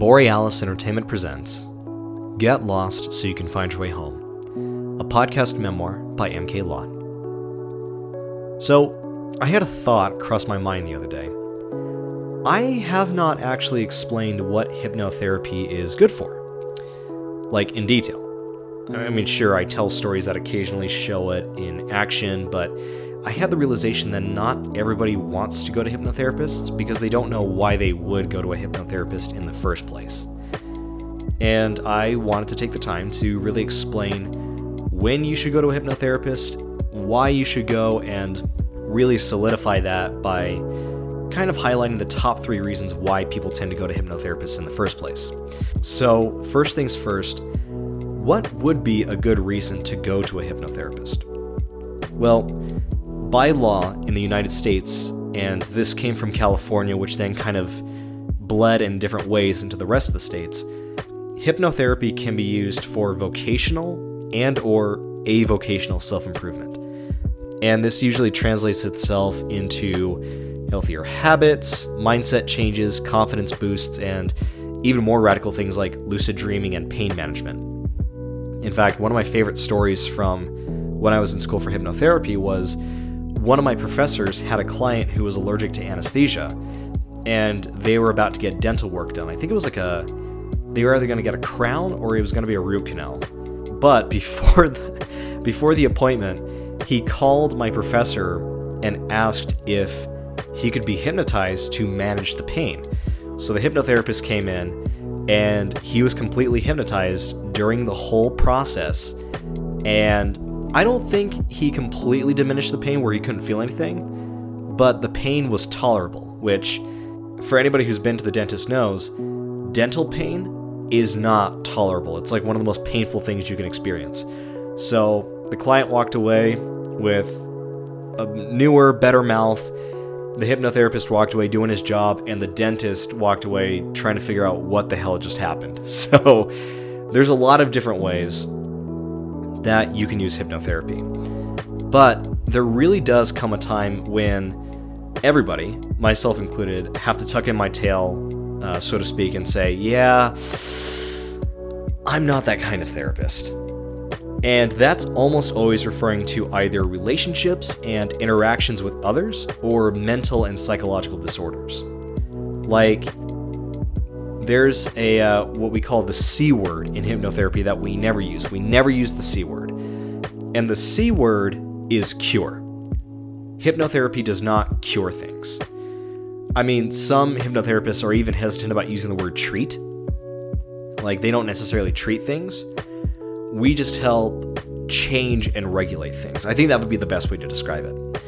Borealis Entertainment presents Get Lost So You Can Find Your Way Home, a podcast memoir by MK Lott. So, I had a thought cross my mind the other day. I have not actually explained what hypnotherapy is good for, like in detail. I mean, sure, I tell stories that occasionally show it in action, but I had the realization that not everybody wants to go to hypnotherapists because they don't know why they would go to a hypnotherapist in the first place. And I wanted to take the time to really explain when you should go to a hypnotherapist, why you should go, and really solidify that by kind of highlighting the top three reasons why people tend to go to hypnotherapists in the first place. So, first things first, what would be a good reason to go to a hypnotherapist? Well, by law in the United States, and this came from California, which then kind of bled in different ways into the rest of the states, hypnotherapy can be used for vocational and or avocational self-improvement. And this usually translates itself into healthier habits, mindset changes, confidence boosts, and even more radical things like lucid dreaming and pain management. In fact, one of my favorite stories from when I was in school for hypnotherapy was one of my professors had a client who was allergic to anesthesia, and they were about to get dental work done. I think it was like a, they were either going to get a crown or it was going to be a root canal. But before the, before the appointment, he called my professor and asked if he could be hypnotized to manage the pain. So the hypnotherapist came in and he was completely hypnotized during the whole process. And I don't think he completely diminished the pain where he couldn't feel anything, but the pain was tolerable, which, for anybody who's been to the dentist knows, dental pain is not tolerable. It's like one of the most painful things you can experience. So the client walked away with a newer, better mouth. The hypnotherapist walked away doing his job, and the dentist walked away trying to figure out what the hell just happened. So there's a lot of different ways that you can use hypnotherapy. But there really does come a time when everybody, myself included, have to tuck in my tail, uh, so to speak, and say, yeah, I'm not that kind of therapist. And that's almost always referring to either relationships and interactions with others or mental and psychological disorders. Like, there's a uh, what we call the C word in hypnotherapy that we never use. We never use the C word. And the C word is cure. Hypnotherapy does not cure things. I mean, some hypnotherapists are even hesitant about using the word treat. Like, they don't necessarily treat things. We just help change and regulate things. I think that would be the best way to describe it.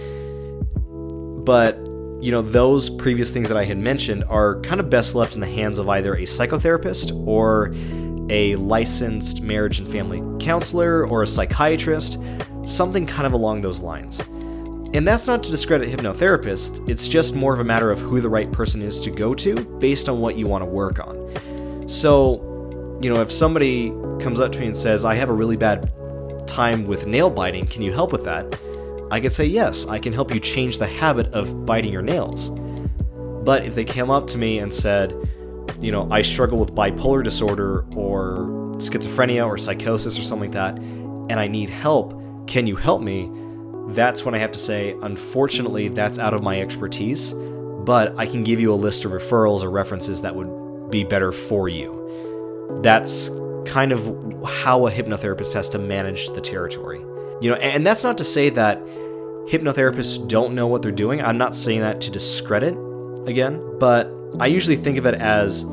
But you know, those previous things that I had mentioned are kind of best left in the hands of either a psychotherapist or a licensed marriage and family counselor or a psychiatrist, something kind of along those lines. And that's not to discredit hypnotherapists, it's just more of a matter of who the right person is to go to based on what you want to work on. So, you know, if somebody comes up to me and says, I have a really bad time with nail biting, can you help with that? I could say, yes, I can help you change the habit of biting your nails. But if they came up to me and said, you know, I struggle with bipolar disorder or schizophrenia or psychosis or something like that, and I need help, can you help me? That's when I have to say, unfortunately, that's out of my expertise, but I can give you a list of referrals or references that would be better for you. That's kind of how a hypnotherapist has to manage the territory. You know, and that's not to say that hypnotherapists don't know what they're doing. I'm not saying that to discredit again, but I usually think of it as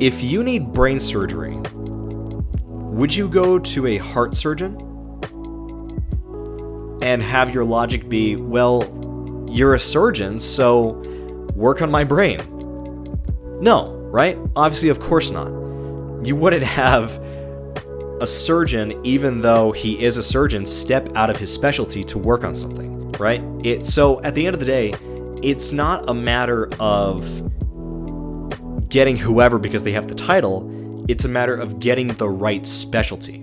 if you need brain surgery, would you go to a heart surgeon and have your logic be, well, you're a surgeon, so work on my brain? No, right? Obviously, of course not. You wouldn't have a surgeon, even though he is a surgeon, step out of his specialty to work on something, right? It so at the end of the day, it's not a matter of getting whoever because they have the title, it's a matter of getting the right specialty.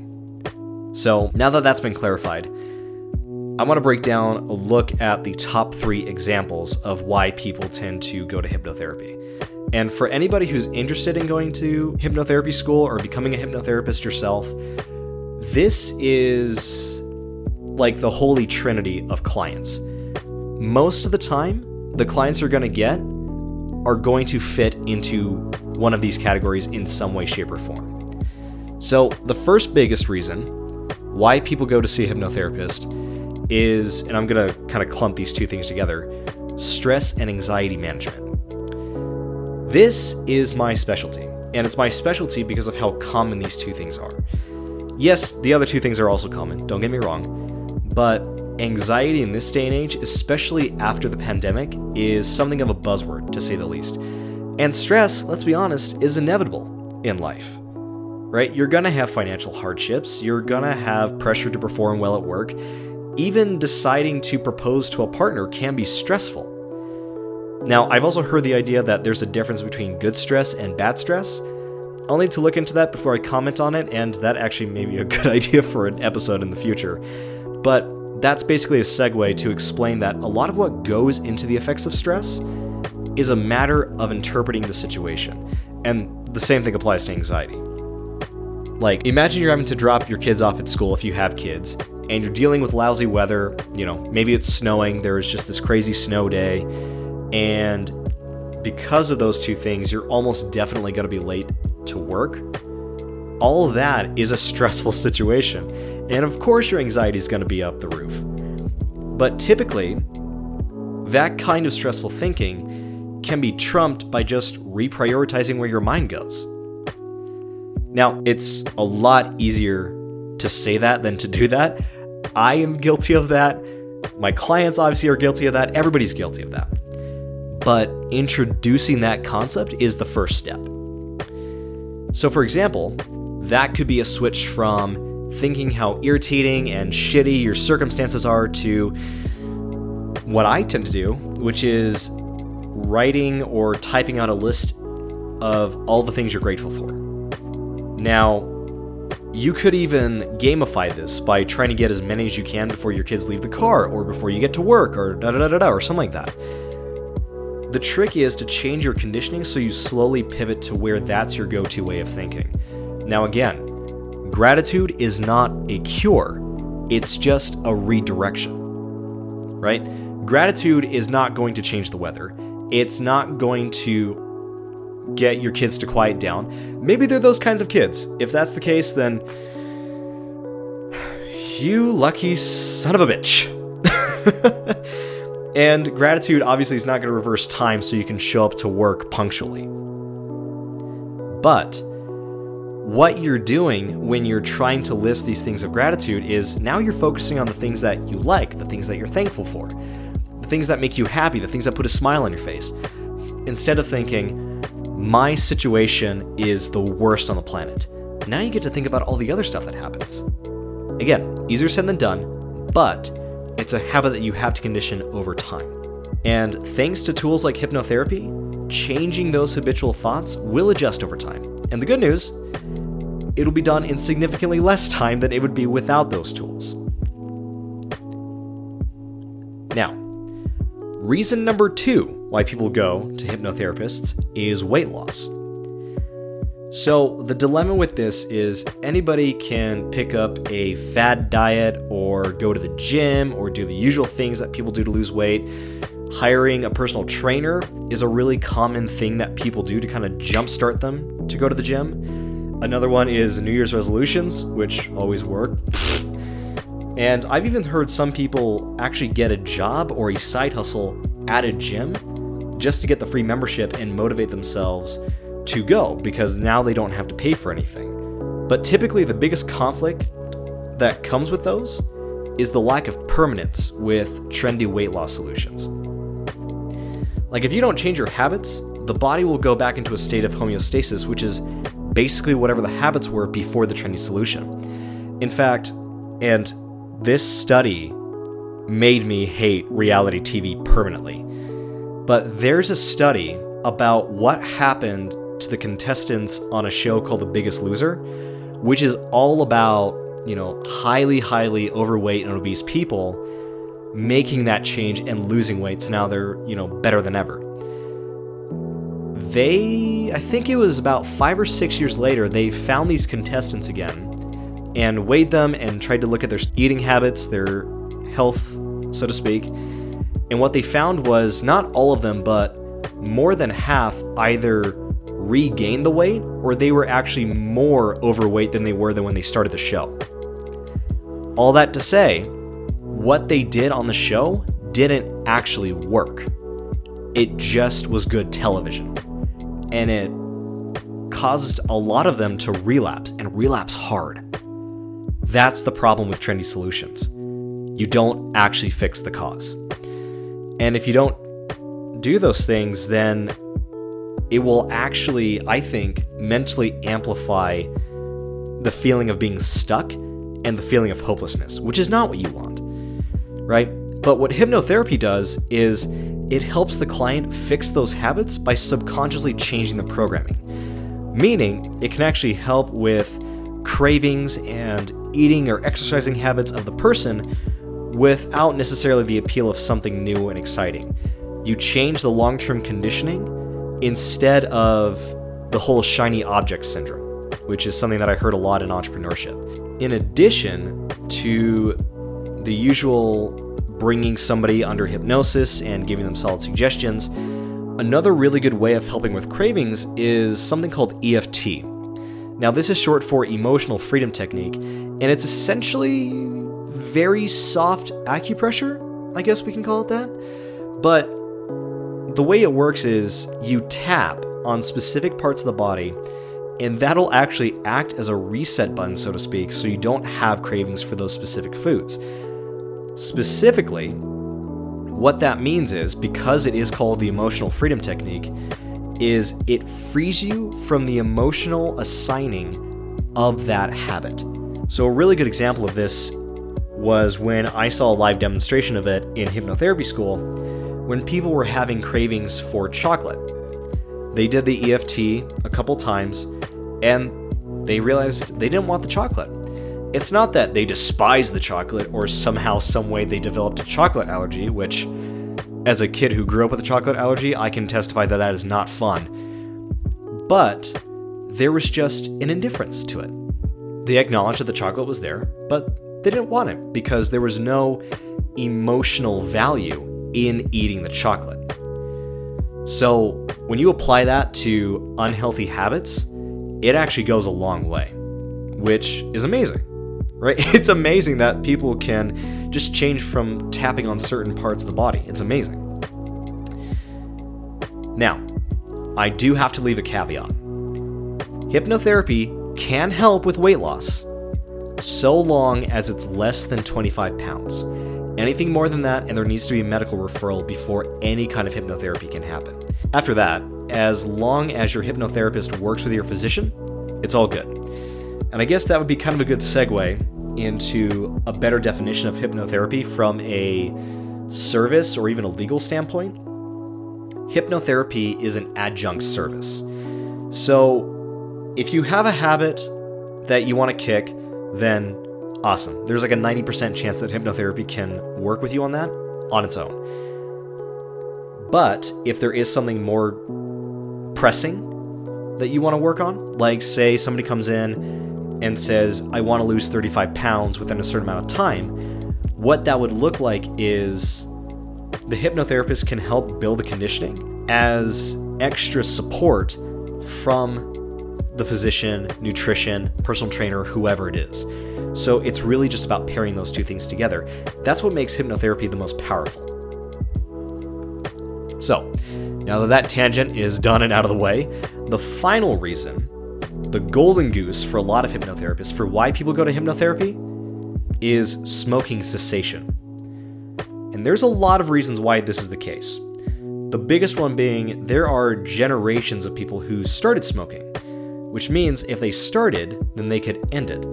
So, now that that's been clarified, I want to break down a look at the top 3 examples of why people tend to go to hypnotherapy. And for anybody who's interested in going to hypnotherapy school or becoming a hypnotherapist yourself, this is like the holy trinity of clients. Most of the time, the clients you're going to get are going to fit into one of these categories in some way, shape, or form. So, the first biggest reason why people go to see a hypnotherapist is, and I'm going to kind of clump these two things together stress and anxiety management. This is my specialty, and it's my specialty because of how common these two things are. Yes, the other two things are also common, don't get me wrong, but anxiety in this day and age, especially after the pandemic, is something of a buzzword, to say the least. And stress, let's be honest, is inevitable in life. Right? You're gonna have financial hardships, you're gonna have pressure to perform well at work. Even deciding to propose to a partner can be stressful. Now, I've also heard the idea that there's a difference between good stress and bad stress. I'll need to look into that before I comment on it, and that actually may be a good idea for an episode in the future. But that's basically a segue to explain that a lot of what goes into the effects of stress is a matter of interpreting the situation. And the same thing applies to anxiety. Like, imagine you're having to drop your kids off at school if you have kids, and you're dealing with lousy weather. You know, maybe it's snowing, there is just this crazy snow day, and because of those two things, you're almost definitely going to be late to work. All that is a stressful situation, and of course, your anxiety is going to be up the roof. But typically, that kind of stressful thinking can be trumped by just reprioritizing where your mind goes. Now, it's a lot easier to say that than to do that. I am guilty of that. My clients obviously are guilty of that. Everybody's guilty of that. But introducing that concept is the first step. So, for example, that could be a switch from thinking how irritating and shitty your circumstances are to what I tend to do, which is writing or typing out a list of all the things you're grateful for. Now, you could even gamify this by trying to get as many as you can before your kids leave the car or before you get to work or da da da da, da or something like that. The trick is to change your conditioning so you slowly pivot to where that's your go to way of thinking. Now, again, gratitude is not a cure, it's just a redirection, right? Gratitude is not going to change the weather, it's not going to get your kids to quiet down. Maybe they're those kinds of kids. If that's the case, then you lucky son of a bitch. and gratitude obviously is not going to reverse time so you can show up to work punctually. But what you're doing when you're trying to list these things of gratitude is now you're focusing on the things that you like, the things that you're thankful for, the things that make you happy, the things that put a smile on your face. Instead of thinking, my situation is the worst on the planet. Now you get to think about all the other stuff that happens. Again, easier said than done, but it's a habit that you have to condition over time. And thanks to tools like hypnotherapy, changing those habitual thoughts will adjust over time. And the good news, it'll be done in significantly less time than it would be without those tools. Now, reason number two why people go to hypnotherapists is weight loss. So, the dilemma with this is anybody can pick up a fad diet or go to the gym or do the usual things that people do to lose weight. Hiring a personal trainer is a really common thing that people do to kind of jumpstart them to go to the gym. Another one is New Year's resolutions, which always work. and I've even heard some people actually get a job or a side hustle at a gym just to get the free membership and motivate themselves to go because now they don't have to pay for anything. But typically, the biggest conflict that comes with those is the lack of permanence with trendy weight loss solutions. Like, if you don't change your habits, the body will go back into a state of homeostasis, which is basically whatever the habits were before the trendy solution. In fact, and this study made me hate reality TV permanently. But there's a study about what happened to the contestants on a show called The Biggest Loser, which is all about, you know, highly, highly overweight and obese people making that change and losing weight. So now they're, you know, better than ever. They, I think it was about five or six years later, they found these contestants again and weighed them and tried to look at their eating habits, their health, so to speak. And what they found was not all of them, but more than half either regained the weight or they were actually more overweight than they were than when they started the show. All that to say, what they did on the show didn't actually work. It just was good television. And it caused a lot of them to relapse and relapse hard. That's the problem with trendy solutions. You don't actually fix the cause. And if you don't do those things, then it will actually, I think, mentally amplify the feeling of being stuck and the feeling of hopelessness, which is not what you want, right? But what hypnotherapy does is it helps the client fix those habits by subconsciously changing the programming. Meaning, it can actually help with cravings and eating or exercising habits of the person without necessarily the appeal of something new and exciting. You change the long term conditioning instead of the whole shiny object syndrome, which is something that I heard a lot in entrepreneurship. In addition to the usual bringing somebody under hypnosis and giving them solid suggestions, another really good way of helping with cravings is something called EFT. Now, this is short for Emotional Freedom Technique, and it's essentially very soft acupressure, I guess we can call it that. But the way it works is you tap on specific parts of the body, and that'll actually act as a reset button, so to speak, so you don't have cravings for those specific foods. Specifically, what that means is because it is called the emotional freedom technique, is it frees you from the emotional assigning of that habit. So, a really good example of this was when I saw a live demonstration of it in hypnotherapy school when people were having cravings for chocolate. They did the EFT a couple times and they realized they didn't want the chocolate. It's not that they despise the chocolate or somehow, some way they developed a chocolate allergy, which, as a kid who grew up with a chocolate allergy, I can testify that that is not fun. But there was just an indifference to it. They acknowledged that the chocolate was there, but they didn't want it because there was no emotional value in eating the chocolate. So, when you apply that to unhealthy habits, it actually goes a long way, which is amazing right? It's amazing that people can just change from tapping on certain parts of the body. It's amazing. Now, I do have to leave a caveat. Hypnotherapy can help with weight loss, so long as it's less than 25 pounds. Anything more than that, and there needs to be a medical referral before any kind of hypnotherapy can happen. After that, as long as your hypnotherapist works with your physician, it's all good. And I guess that would be kind of a good segue into a better definition of hypnotherapy from a service or even a legal standpoint. Hypnotherapy is an adjunct service. So, if you have a habit that you want to kick, then awesome. There's like a 90% chance that hypnotherapy can work with you on that on its own. But if there is something more pressing that you want to work on, like say somebody comes in and says, I want to lose 35 pounds within a certain amount of time, what that would look like is the hypnotherapist can help build the conditioning as extra support from the physician, nutrition, personal trainer, whoever it is. So it's really just about pairing those two things together. That's what makes hypnotherapy the most powerful. So, now that that tangent is done and out of the way, the final reason the golden goose for a lot of hypnotherapists for why people go to hypnotherapy is smoking cessation. And there's a lot of reasons why this is the case. The biggest one being there are generations of people who started smoking, which means if they started, then they could end it.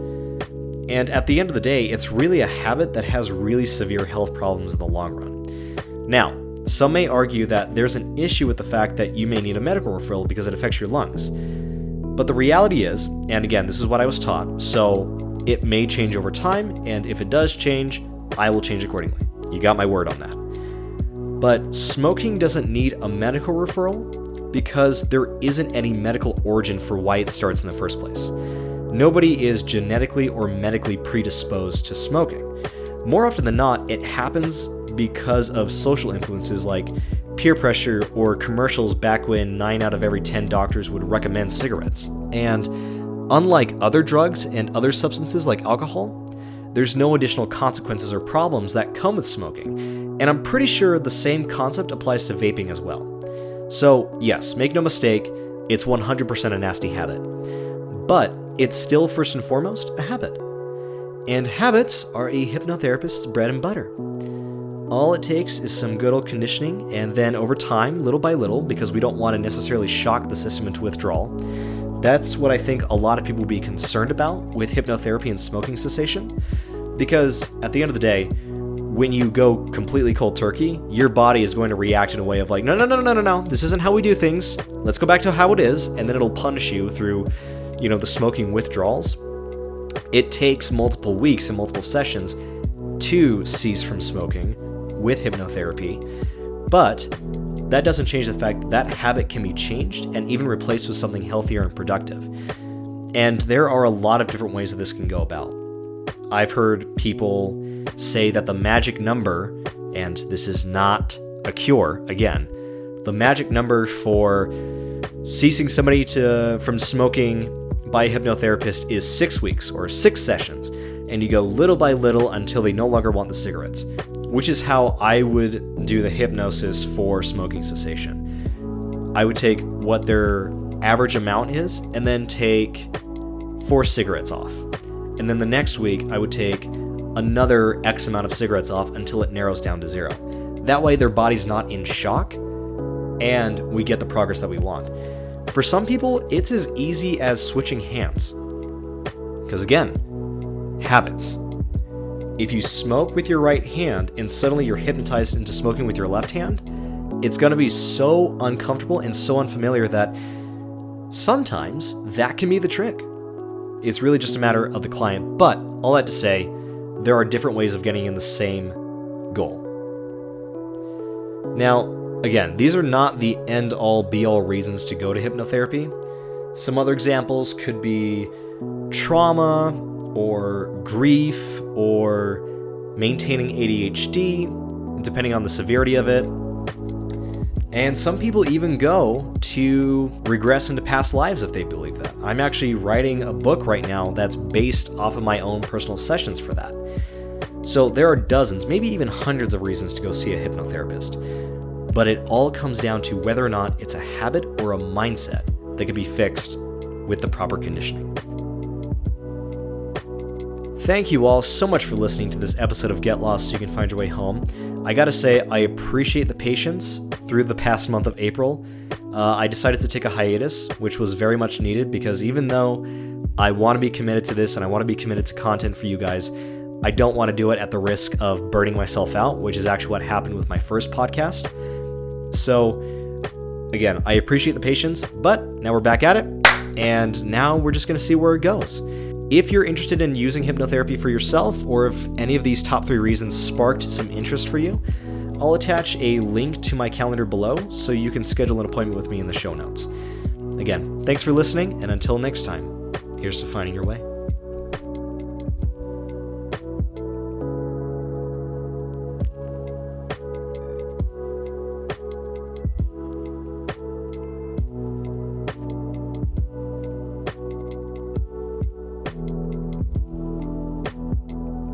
And at the end of the day, it's really a habit that has really severe health problems in the long run. Now, some may argue that there's an issue with the fact that you may need a medical referral because it affects your lungs. But the reality is, and again, this is what I was taught, so it may change over time, and if it does change, I will change accordingly. You got my word on that. But smoking doesn't need a medical referral because there isn't any medical origin for why it starts in the first place. Nobody is genetically or medically predisposed to smoking. More often than not, it happens because of social influences like peer pressure or commercials back when 9 out of every 10 doctors would recommend cigarettes. And unlike other drugs and other substances like alcohol, there's no additional consequences or problems that come with smoking. And I'm pretty sure the same concept applies to vaping as well. So, yes, make no mistake, it's 100% a nasty habit. But it's still first and foremost a habit. And habits are a hypnotherapist's bread and butter. All it takes is some good old conditioning, and then over time, little by little, because we don't want to necessarily shock the system into withdrawal, that's what I think a lot of people will be concerned about with hypnotherapy and smoking cessation. Because at the end of the day, when you go completely cold turkey, your body is going to react in a way of like, no, no, no, no, no, no, this isn't how we do things. Let's go back to how it is, and then it'll punish you through, you know, the smoking withdrawals. It takes multiple weeks and multiple sessions to cease from smoking with hypnotherapy, but that doesn't change the fact that, that habit can be changed and even replaced with something healthier and productive. And there are a lot of different ways that this can go about. I've heard people say that the magic number, and this is not a cure, again, the magic number for ceasing somebody to from smoking by a hypnotherapist is six weeks or six sessions, and you go little by little until they no longer want the cigarettes which is how I would do the hypnosis for smoking cessation. I would take what their average amount is and then take four cigarettes off. And then the next week, I would take another X amount of cigarettes off until it narrows down to zero. That way, their body's not in shock and we get the progress that we want. For some people, it's as easy as switching hands. Because again, habits. If you smoke with your right hand and suddenly you're hypnotized into smoking with your left hand, it's going to be so uncomfortable and so unfamiliar that sometimes that can be the trick. It's really just a matter of the client. But all that to say, there are different ways of getting in the same goal. Now, again, these are not the end all be all reasons to go to hypnotherapy. Some other examples could be trauma or grief or maintaining ADHD, depending on the severity of it. And some people even go to regress into past lives if they believe that. I'm actually writing a book right now that's based off of my own personal sessions for that. So there are dozens, maybe even hundreds of reasons to go see a hypnotherapist. But it all comes down to whether or not it's a habit or a mindset that can be fixed with the proper conditioning. Thank you all so much for listening to this episode of Get Lost So You Can Find Your Way Home. I gotta say, I appreciate the patience through the past month of April. Uh, I decided to take a hiatus, which was very much needed because even though I want to be committed to this and I want to be committed to content for you guys, I don't want to do it at the risk of burning myself out, which is actually what happened with my first podcast. So, again, I appreciate the patience, but now we're back at it, and now we're just to see where it goes. If you're interested in using hypnotherapy for yourself, or if any of these top three reasons sparked some interest for you, I'll attach a link to my calendar below so you can schedule an appointment with me in the show notes. Again, thanks for listening, and until next time, here's to finding your way.